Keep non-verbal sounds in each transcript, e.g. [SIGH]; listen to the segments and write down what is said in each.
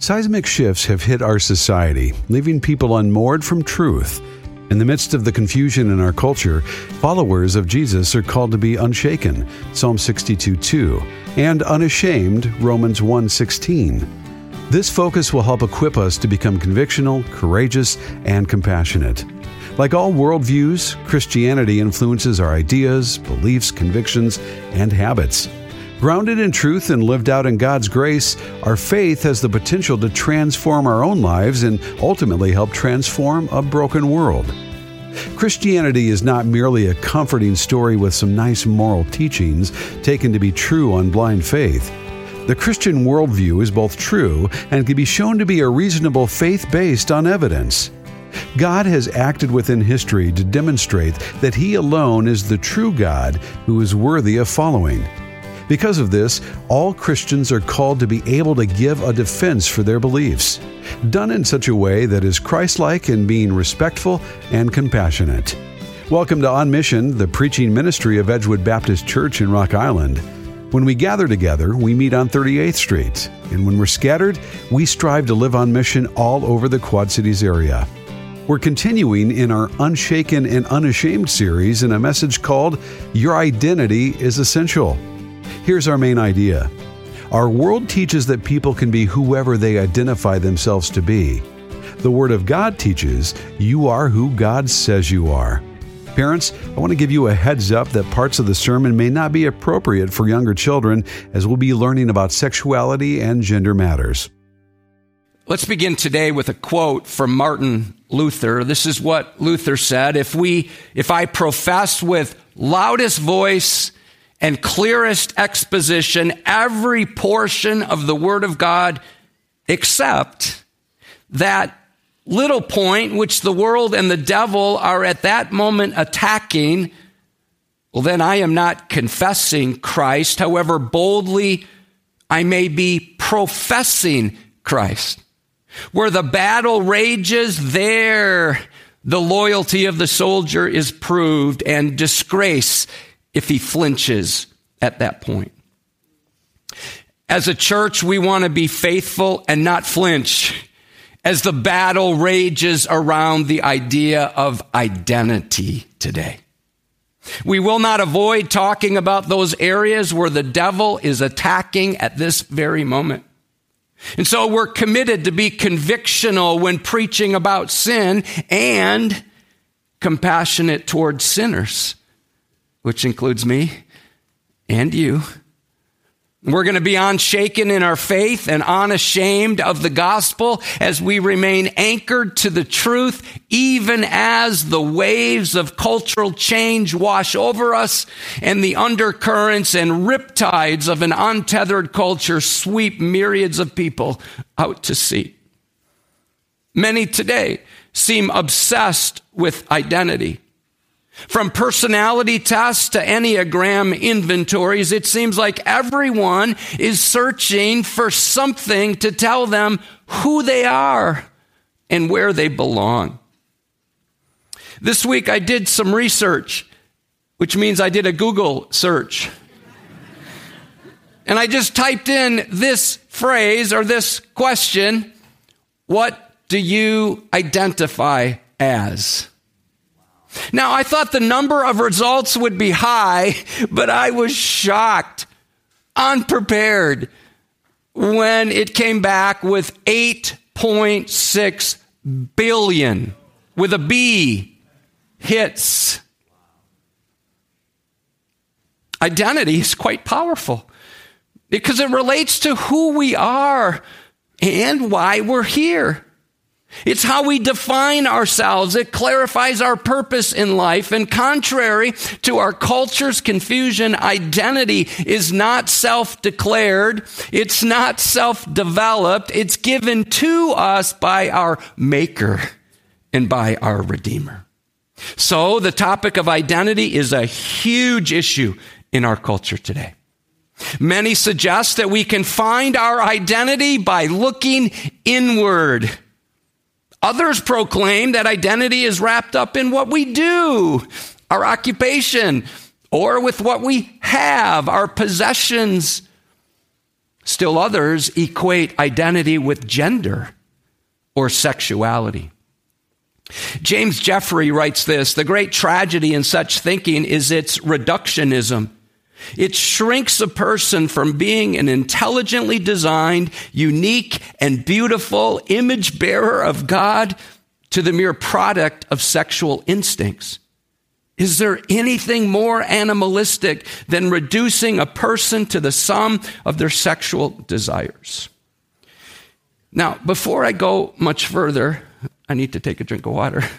Seismic shifts have hit our society, leaving people unmoored from truth. In the midst of the confusion in our culture, followers of Jesus are called to be unshaken, Psalm 62 2, and unashamed, Romans 1 16. This focus will help equip us to become convictional, courageous, and compassionate. Like all worldviews, Christianity influences our ideas, beliefs, convictions, and habits. Grounded in truth and lived out in God's grace, our faith has the potential to transform our own lives and ultimately help transform a broken world. Christianity is not merely a comforting story with some nice moral teachings taken to be true on blind faith. The Christian worldview is both true and can be shown to be a reasonable faith based on evidence. God has acted within history to demonstrate that He alone is the true God who is worthy of following. Because of this, all Christians are called to be able to give a defense for their beliefs, done in such a way that is Christ-like in being respectful and compassionate. Welcome to On Mission, the preaching ministry of Edgewood Baptist Church in Rock Island. When we gather together, we meet on 38th Street, and when we're scattered, we strive to live on mission all over the Quad Cities area. We're continuing in our Unshaken and Unashamed series in a message called Your Identity is Essential. Here's our main idea Our world teaches that people can be whoever they identify themselves to be. The Word of God teaches you are who God says you are. Parents, I want to give you a heads up that parts of the sermon may not be appropriate for younger children as we'll be learning about sexuality and gender matters. Let's begin today with a quote from Martin Luther. This is what Luther said. If we, if I profess with loudest voice and clearest exposition every portion of the Word of God except that little point which the world and the devil are at that moment attacking, well, then I am not confessing Christ, however boldly I may be professing Christ. Where the battle rages, there the loyalty of the soldier is proved and disgrace if he flinches at that point. As a church, we want to be faithful and not flinch as the battle rages around the idea of identity today. We will not avoid talking about those areas where the devil is attacking at this very moment. And so we're committed to be convictional when preaching about sin and compassionate towards sinners which includes me and you. We're going to be unshaken in our faith and unashamed of the gospel as we remain anchored to the truth, even as the waves of cultural change wash over us and the undercurrents and riptides of an untethered culture sweep myriads of people out to sea. Many today seem obsessed with identity. From personality tests to Enneagram inventories, it seems like everyone is searching for something to tell them who they are and where they belong. This week I did some research, which means I did a Google search. and I just typed in this phrase or this question What do you identify as? Now, I thought the number of results would be high, but I was shocked, unprepared, when it came back with 8.6 billion with a B hits. Identity is quite powerful because it relates to who we are and why we're here. It's how we define ourselves. It clarifies our purpose in life. And contrary to our culture's confusion, identity is not self-declared. It's not self-developed. It's given to us by our maker and by our redeemer. So the topic of identity is a huge issue in our culture today. Many suggest that we can find our identity by looking inward. Others proclaim that identity is wrapped up in what we do, our occupation, or with what we have, our possessions. Still others equate identity with gender or sexuality. James Jeffrey writes this The great tragedy in such thinking is its reductionism. It shrinks a person from being an intelligently designed, unique, and beautiful image bearer of God to the mere product of sexual instincts. Is there anything more animalistic than reducing a person to the sum of their sexual desires? Now, before I go much further, I need to take a drink of water. [LAUGHS]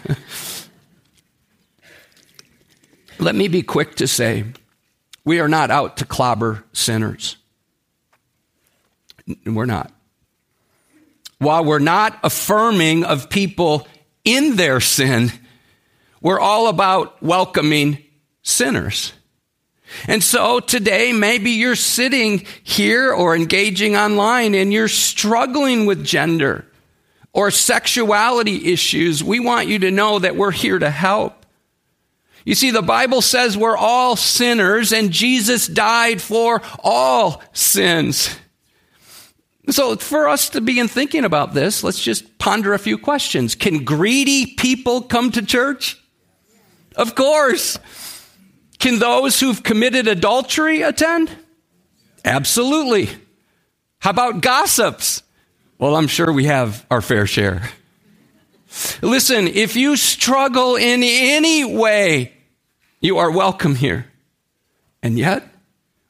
Let me be quick to say we are not out to clobber sinners. We're not. While we're not affirming of people in their sin, we're all about welcoming sinners. And so today, maybe you're sitting here or engaging online and you're struggling with gender or sexuality issues. We want you to know that we're here to help. You see, the Bible says we're all sinners and Jesus died for all sins. So, for us to begin thinking about this, let's just ponder a few questions. Can greedy people come to church? Of course. Can those who've committed adultery attend? Absolutely. How about gossips? Well, I'm sure we have our fair share. Listen, if you struggle in any way, you are welcome here. And yet,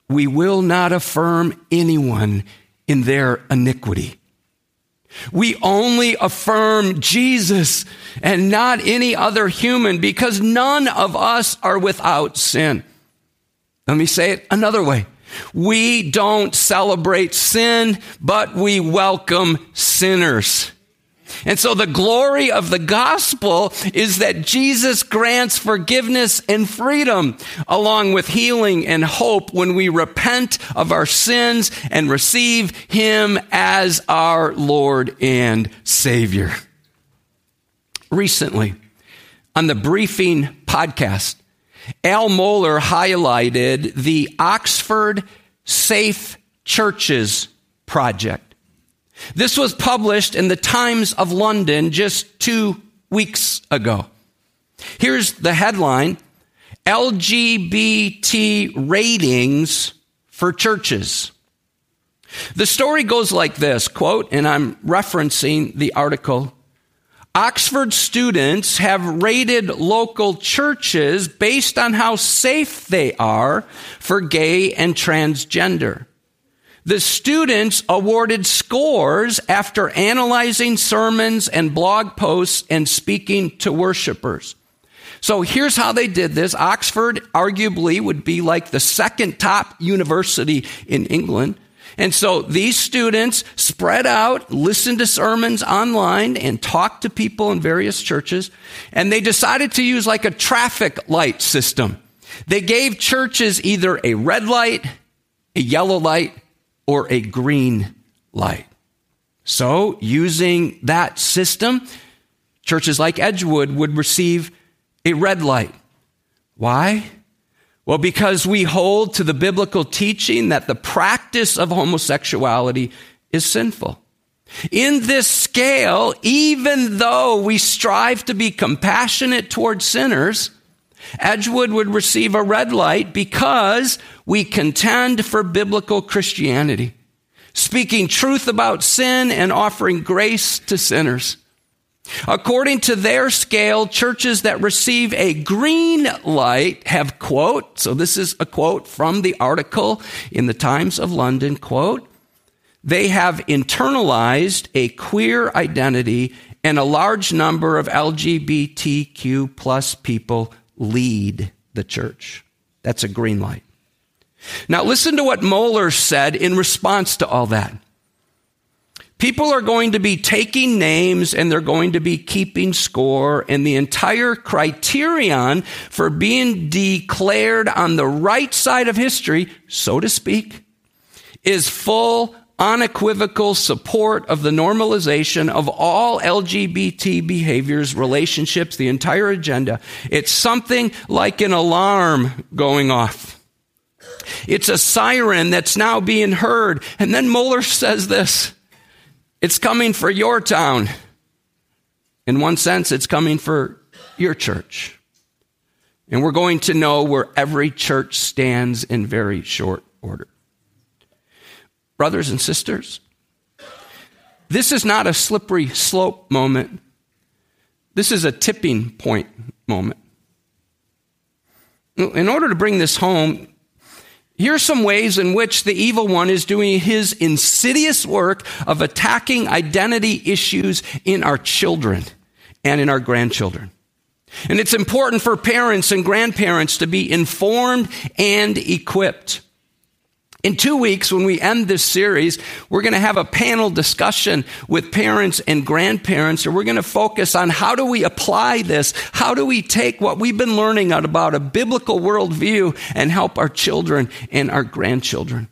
we will not affirm anyone in their iniquity. We only affirm Jesus and not any other human because none of us are without sin. Let me say it another way. We don't celebrate sin, but we welcome sinners. And so the glory of the gospel is that Jesus grants forgiveness and freedom along with healing and hope when we repent of our sins and receive him as our Lord and Savior. Recently, on the briefing podcast, Al Mohler highlighted the Oxford Safe Churches Project. This was published in the Times of London just two weeks ago. Here's the headline LGBT ratings for churches. The story goes like this quote, and I'm referencing the article. Oxford students have rated local churches based on how safe they are for gay and transgender. The students awarded scores after analyzing sermons and blog posts and speaking to worshipers. So here's how they did this. Oxford arguably would be like the second top university in England. And so these students spread out, listened to sermons online, and talked to people in various churches. And they decided to use like a traffic light system. They gave churches either a red light, a yellow light, or a green light. So, using that system, churches like Edgewood would receive a red light. Why? Well, because we hold to the biblical teaching that the practice of homosexuality is sinful. In this scale, even though we strive to be compassionate towards sinners, Edgewood would receive a red light because we contend for biblical Christianity, speaking truth about sin and offering grace to sinners. According to their scale, churches that receive a green light have quote, so this is a quote from the article in the Times of London, quote, they have internalized a queer identity and a large number of LGBTQ plus people lead the church. That's a green light. Now, listen to what Mohler said in response to all that. People are going to be taking names and they're going to be keeping score, and the entire criterion for being declared on the right side of history, so to speak, is full unequivocal support of the normalization of all LGBT behaviors, relationships, the entire agenda. It's something like an alarm going off. It's a siren that's now being heard. And then Mohler says this it's coming for your town. In one sense, it's coming for your church. And we're going to know where every church stands in very short order. Brothers and sisters, this is not a slippery slope moment. This is a tipping point moment. In order to bring this home, here are some ways in which the evil one is doing his insidious work of attacking identity issues in our children and in our grandchildren. And it's important for parents and grandparents to be informed and equipped. In two weeks, when we end this series, we're going to have a panel discussion with parents and grandparents, and we're going to focus on how do we apply this? How do we take what we've been learning about a biblical worldview and help our children and our grandchildren?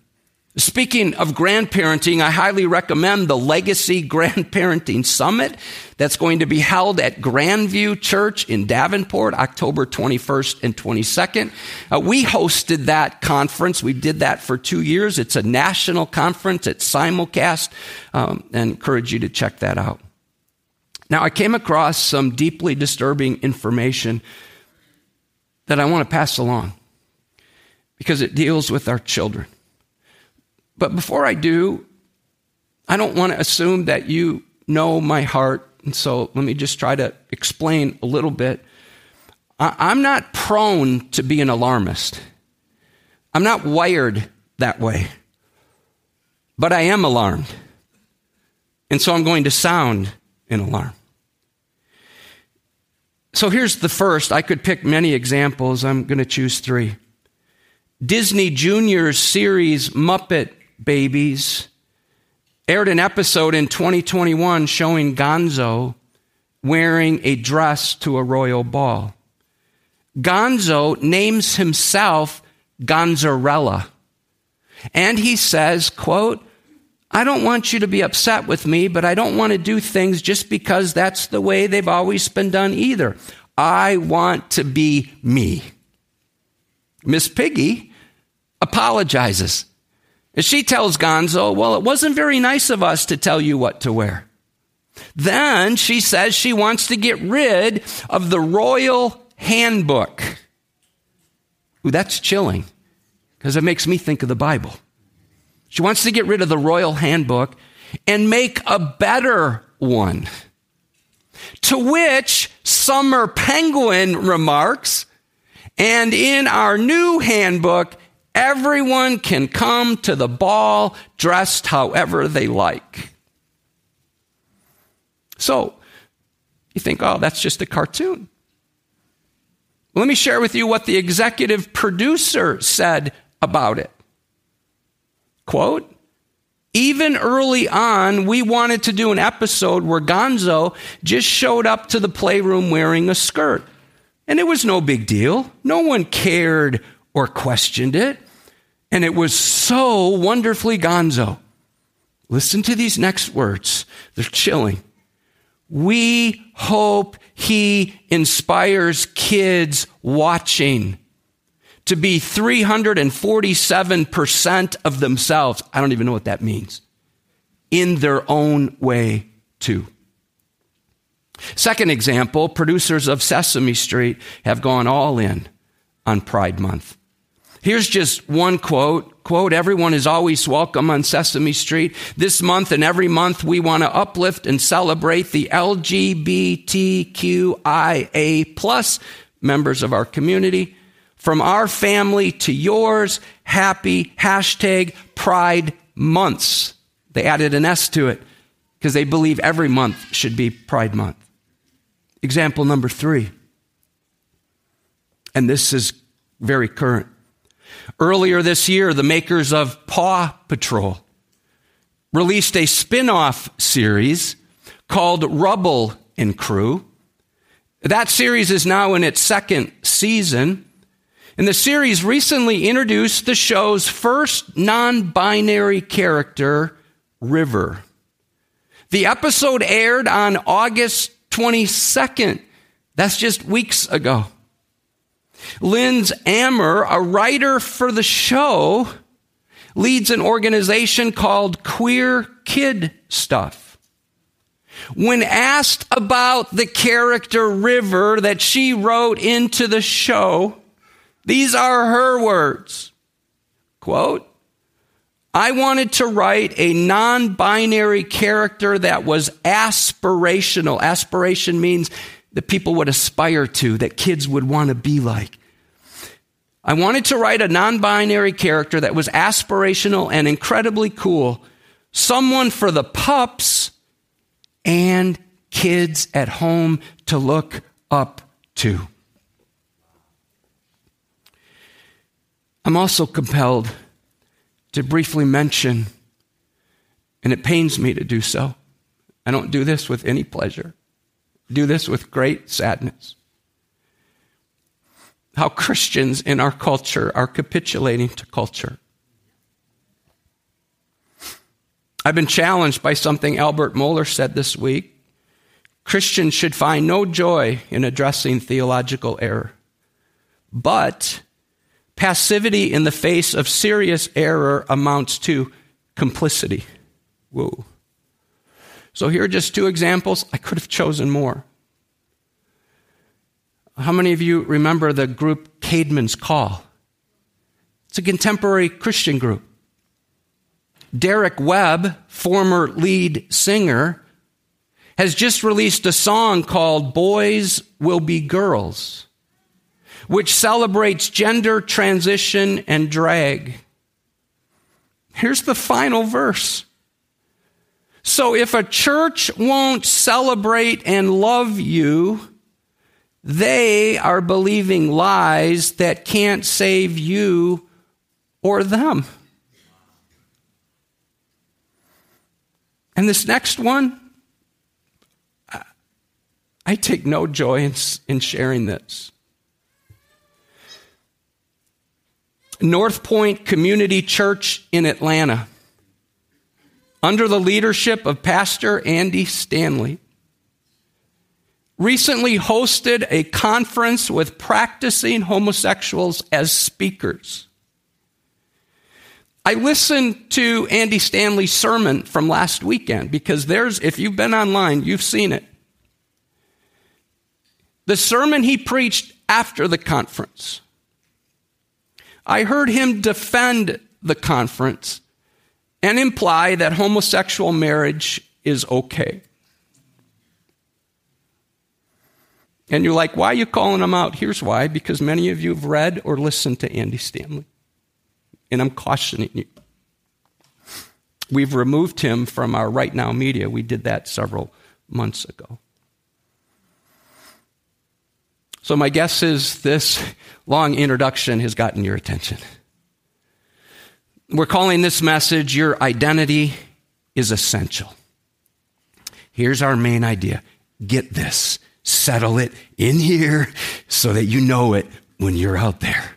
Speaking of grandparenting, I highly recommend the Legacy [LAUGHS] Grandparenting Summit that's going to be held at Grandview Church in Davenport, October 21st and 22nd. Uh, we hosted that conference. We did that for two years. It's a national conference. It's simulcast. Um, and encourage you to check that out. Now, I came across some deeply disturbing information that I want to pass along because it deals with our children. But before I do, I don't want to assume that you know my heart. And so let me just try to explain a little bit. I'm not prone to be an alarmist. I'm not wired that way. But I am alarmed. And so I'm going to sound an alarm. So here's the first. I could pick many examples. I'm going to choose three. Disney Junior's series Muppet babies, aired an episode in 2021 showing Gonzo wearing a dress to a royal ball. Gonzo names himself Gonzarella. And he says, quote, I don't want you to be upset with me, but I don't want to do things just because that's the way they've always been done either. I want to be me. Miss Piggy apologizes. And she tells Gonzo, Well, it wasn't very nice of us to tell you what to wear. Then she says she wants to get rid of the royal handbook. Ooh, that's chilling because it makes me think of the Bible. She wants to get rid of the royal handbook and make a better one. To which Summer Penguin remarks, and in our new handbook, Everyone can come to the ball dressed however they like. So, you think, oh, that's just a cartoon. Let me share with you what the executive producer said about it. Quote, even early on, we wanted to do an episode where Gonzo just showed up to the playroom wearing a skirt. And it was no big deal. No one cared or questioned it. And it was so wonderfully gonzo. Listen to these next words. They're chilling. We hope he inspires kids watching to be 347% of themselves. I don't even know what that means. In their own way, too. Second example producers of Sesame Street have gone all in on Pride Month. Here's just one quote. Quote, everyone is always welcome on Sesame Street. This month and every month we want to uplift and celebrate the LGBTQIA plus members of our community. From our family to yours, happy hashtag pride months. They added an S to it because they believe every month should be pride month. Example number three. And this is very current. Earlier this year, the makers of Paw Patrol released a spin off series called Rubble and Crew. That series is now in its second season. And the series recently introduced the show's first non binary character, River. The episode aired on August 22nd. That's just weeks ago. Lindz Amer, a writer for the show, leads an organization called Queer Kid Stuff. When asked about the character River that she wrote into the show, these are her words. Quote, I wanted to write a non binary character that was aspirational. Aspiration means that people would aspire to, that kids would want to be like. I wanted to write a non binary character that was aspirational and incredibly cool. Someone for the pups and kids at home to look up to. I'm also compelled to briefly mention, and it pains me to do so. I don't do this with any pleasure. Do this with great sadness how Christians in our culture are capitulating to culture. I've been challenged by something Albert Mohler said this week. Christians should find no joy in addressing theological error, but passivity in the face of serious error amounts to complicity. Whoa. So here are just two examples. I could have chosen more. How many of you remember the group Caedmon's Call? It's a contemporary Christian group. Derek Webb, former lead singer, has just released a song called Boys Will Be Girls, which celebrates gender transition and drag. Here's the final verse. So if a church won't celebrate and love you, they are believing lies that can't save you or them. And this next one, I take no joy in, in sharing this. North Point Community Church in Atlanta, under the leadership of Pastor Andy Stanley, recently hosted a conference with practicing homosexuals as speakers. I listened to Andy Stanley's sermon from last weekend because there's, if you've been online, you've seen it. The sermon he preached after the conference. I heard him defend the conference and imply that homosexual marriage is okay. And you're like, why are you calling them out? Here's why because many of you have read or listened to Andy Stanley. And I'm cautioning you. We've removed him from our RightNow Media. We did that several months ago. So, my guess is this long introduction has gotten your attention. We're calling this message Your Identity is Essential. Here's our main idea get this settle it in here so that you know it when you're out there.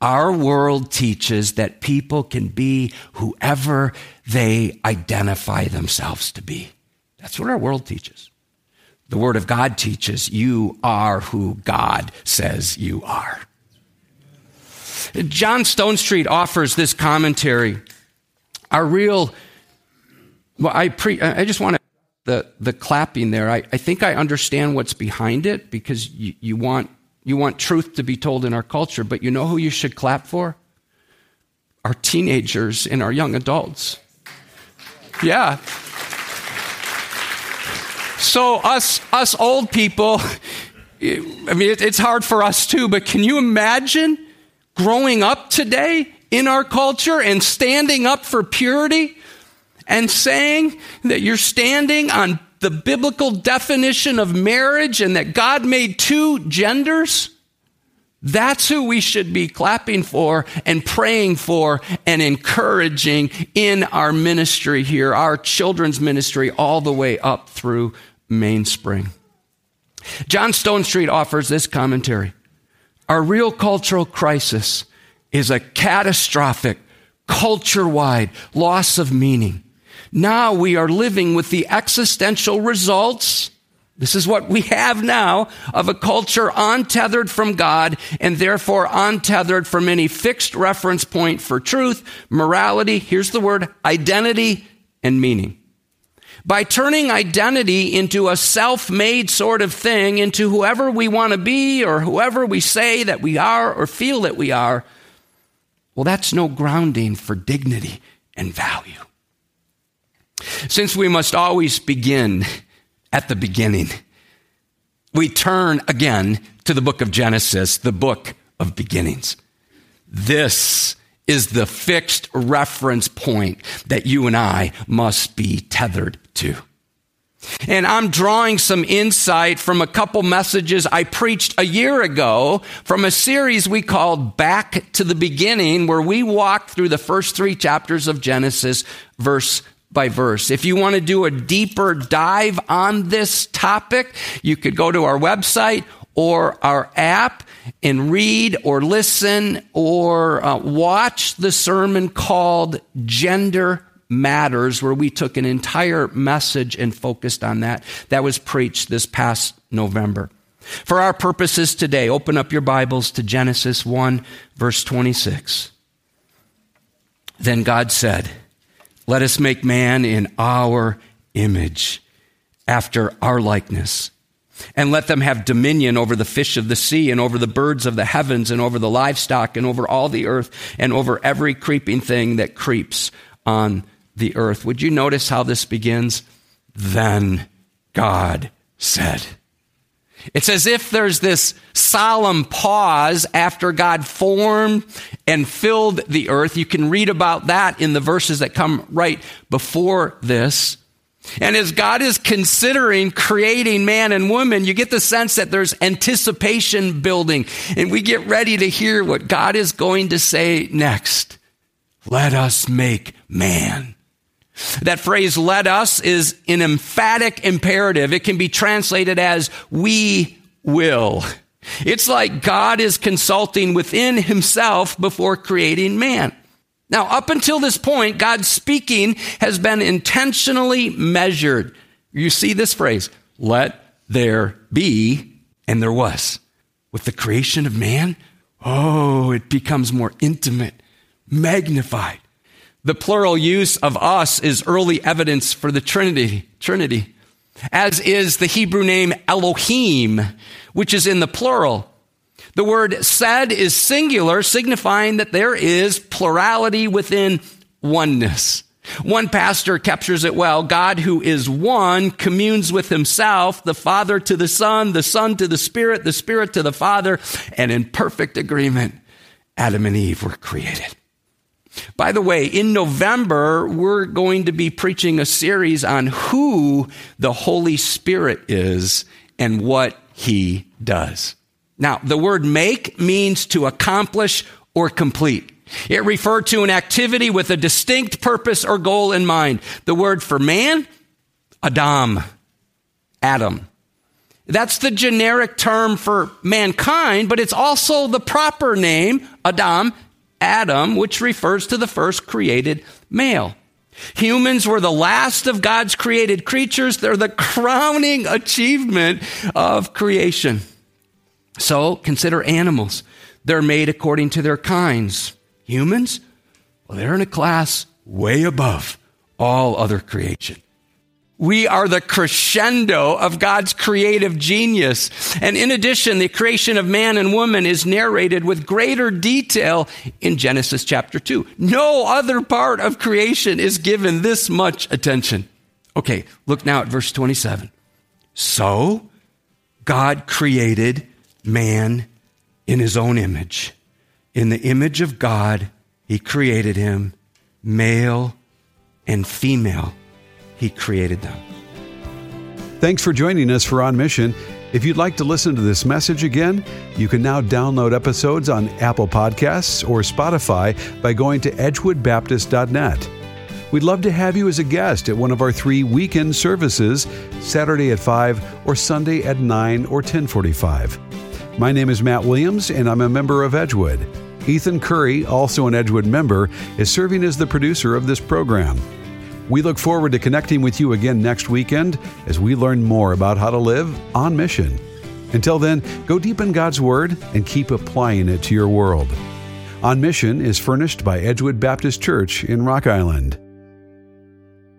Our world teaches that people can be whoever they identify themselves to be. That's what our world teaches. The Word of God teaches you are who God says you are. John Stonestreet offers this commentary. Our real, well, I, pre, I just want to the, the clapping there, I, I think I understand what's behind it because you, you, want, you want truth to be told in our culture, but you know who you should clap for? Our teenagers and our young adults. Yeah. So, us, us old people, I mean, it, it's hard for us too, but can you imagine growing up today in our culture and standing up for purity? and saying that you're standing on the biblical definition of marriage and that God made two genders, that's who we should be clapping for and praying for and encouraging in our ministry here, our children's ministry, all the way up through Mainspring. John Stonestreet offers this commentary. Our real cultural crisis is a catastrophic, culture wide loss of meaning now we are living with the existential results This is what we have now of a culture untethered from God and therefore untethered from any fixed reference point for truth, morality, here's the word, identity, and meaning. By turning identity into a self made sort of thing, into whoever we want to be or whoever we say that we are or feel that we are, well, that's no grounding for dignity and value. Since we must always begin at the beginning. We turn again to the book of Genesis, the book of beginnings. This is the fixed reference point that you and I must be tethered to. And I'm drawing some insight from a couple messages I preached a year ago from a series we called Back to the Beginning, where we walked through the first three chapters of Genesis, verse by verse. If you want to do a deeper dive on this topic, you could go to our website or our app and read or listen or uh, watch the sermon called Gender Matters, where we took an entire message and focused on that. That was preached this past November. For our purposes today, open up your Bibles to Genesis 1, verse 26. Then God said, let us make man in our image, after our likeness. And let them have dominion over the fish of the sea, and over the birds of the heavens, and over the livestock, and over all the earth, and over every creeping thing that creeps on the earth. Would you notice how this begins? Then God said. It's as if there's this solemn pause after God formed and filled the earth. You can read about that in the verses that come right before this. And as God is considering creating man and woman, you get the sense that there's anticipation building and we get ready to hear what God is going to say next. Let us make man. That phrase, let us, is an emphatic imperative. It can be translated as we will. It's like God is consulting within himself before creating man. Now, up until this point, God's speaking has been intentionally measured. You see this phrase, let there be, and there was. With the creation of man, oh, it becomes more intimate, magnified. The plural use of us is early evidence for the Trinity, Trinity, as is the Hebrew name Elohim, which is in the plural. The word said is singular, signifying that there is plurality within oneness. One pastor captures it well. God, who is one, communes with himself, the Father to the Son, the Son to the Spirit, the Spirit to the Father, and in perfect agreement, Adam and Eve were created. By the way, in November, we're going to be preaching a series on who the Holy Spirit is and what he does. Now, the word make means to accomplish or complete. It referred to an activity with a distinct purpose or goal in mind. The word for man, Adam, Adam. That's the generic term for mankind, but it's also the proper name, Adam, Adam, which refers to the first created male. Humans were the last of God's created creatures. They're the crowning achievement of creation. So consider animals. They're made according to their kinds. Humans, well, they're in a class way above all other creation. We are the crescendo of God's creative genius. And in addition, the creation of man and woman is narrated with greater detail in Genesis chapter 2. No other part of creation is given this much attention. Okay, look now at verse 27. So, God created man in his own image. In the image of God, he created him, male and female he created them. Thanks for joining us for On Mission. If you'd like to listen to this message again, you can now download episodes on Apple Podcasts or Spotify by going to edgewoodbaptist.net. We'd love to have you as a guest at one of our three weekend services, Saturday at 5 or Sunday at 9 or 1045. My name is Matt Williams and I'm a member of Edgewood. Ethan Curry, also an Edgewood member, is serving as the producer of this program. We look forward to connecting with you again next weekend as we learn more about how to live on mission. Until then, go deep in God's Word and keep applying it to your world. On Mission is furnished by Edgewood Baptist Church in Rock Island.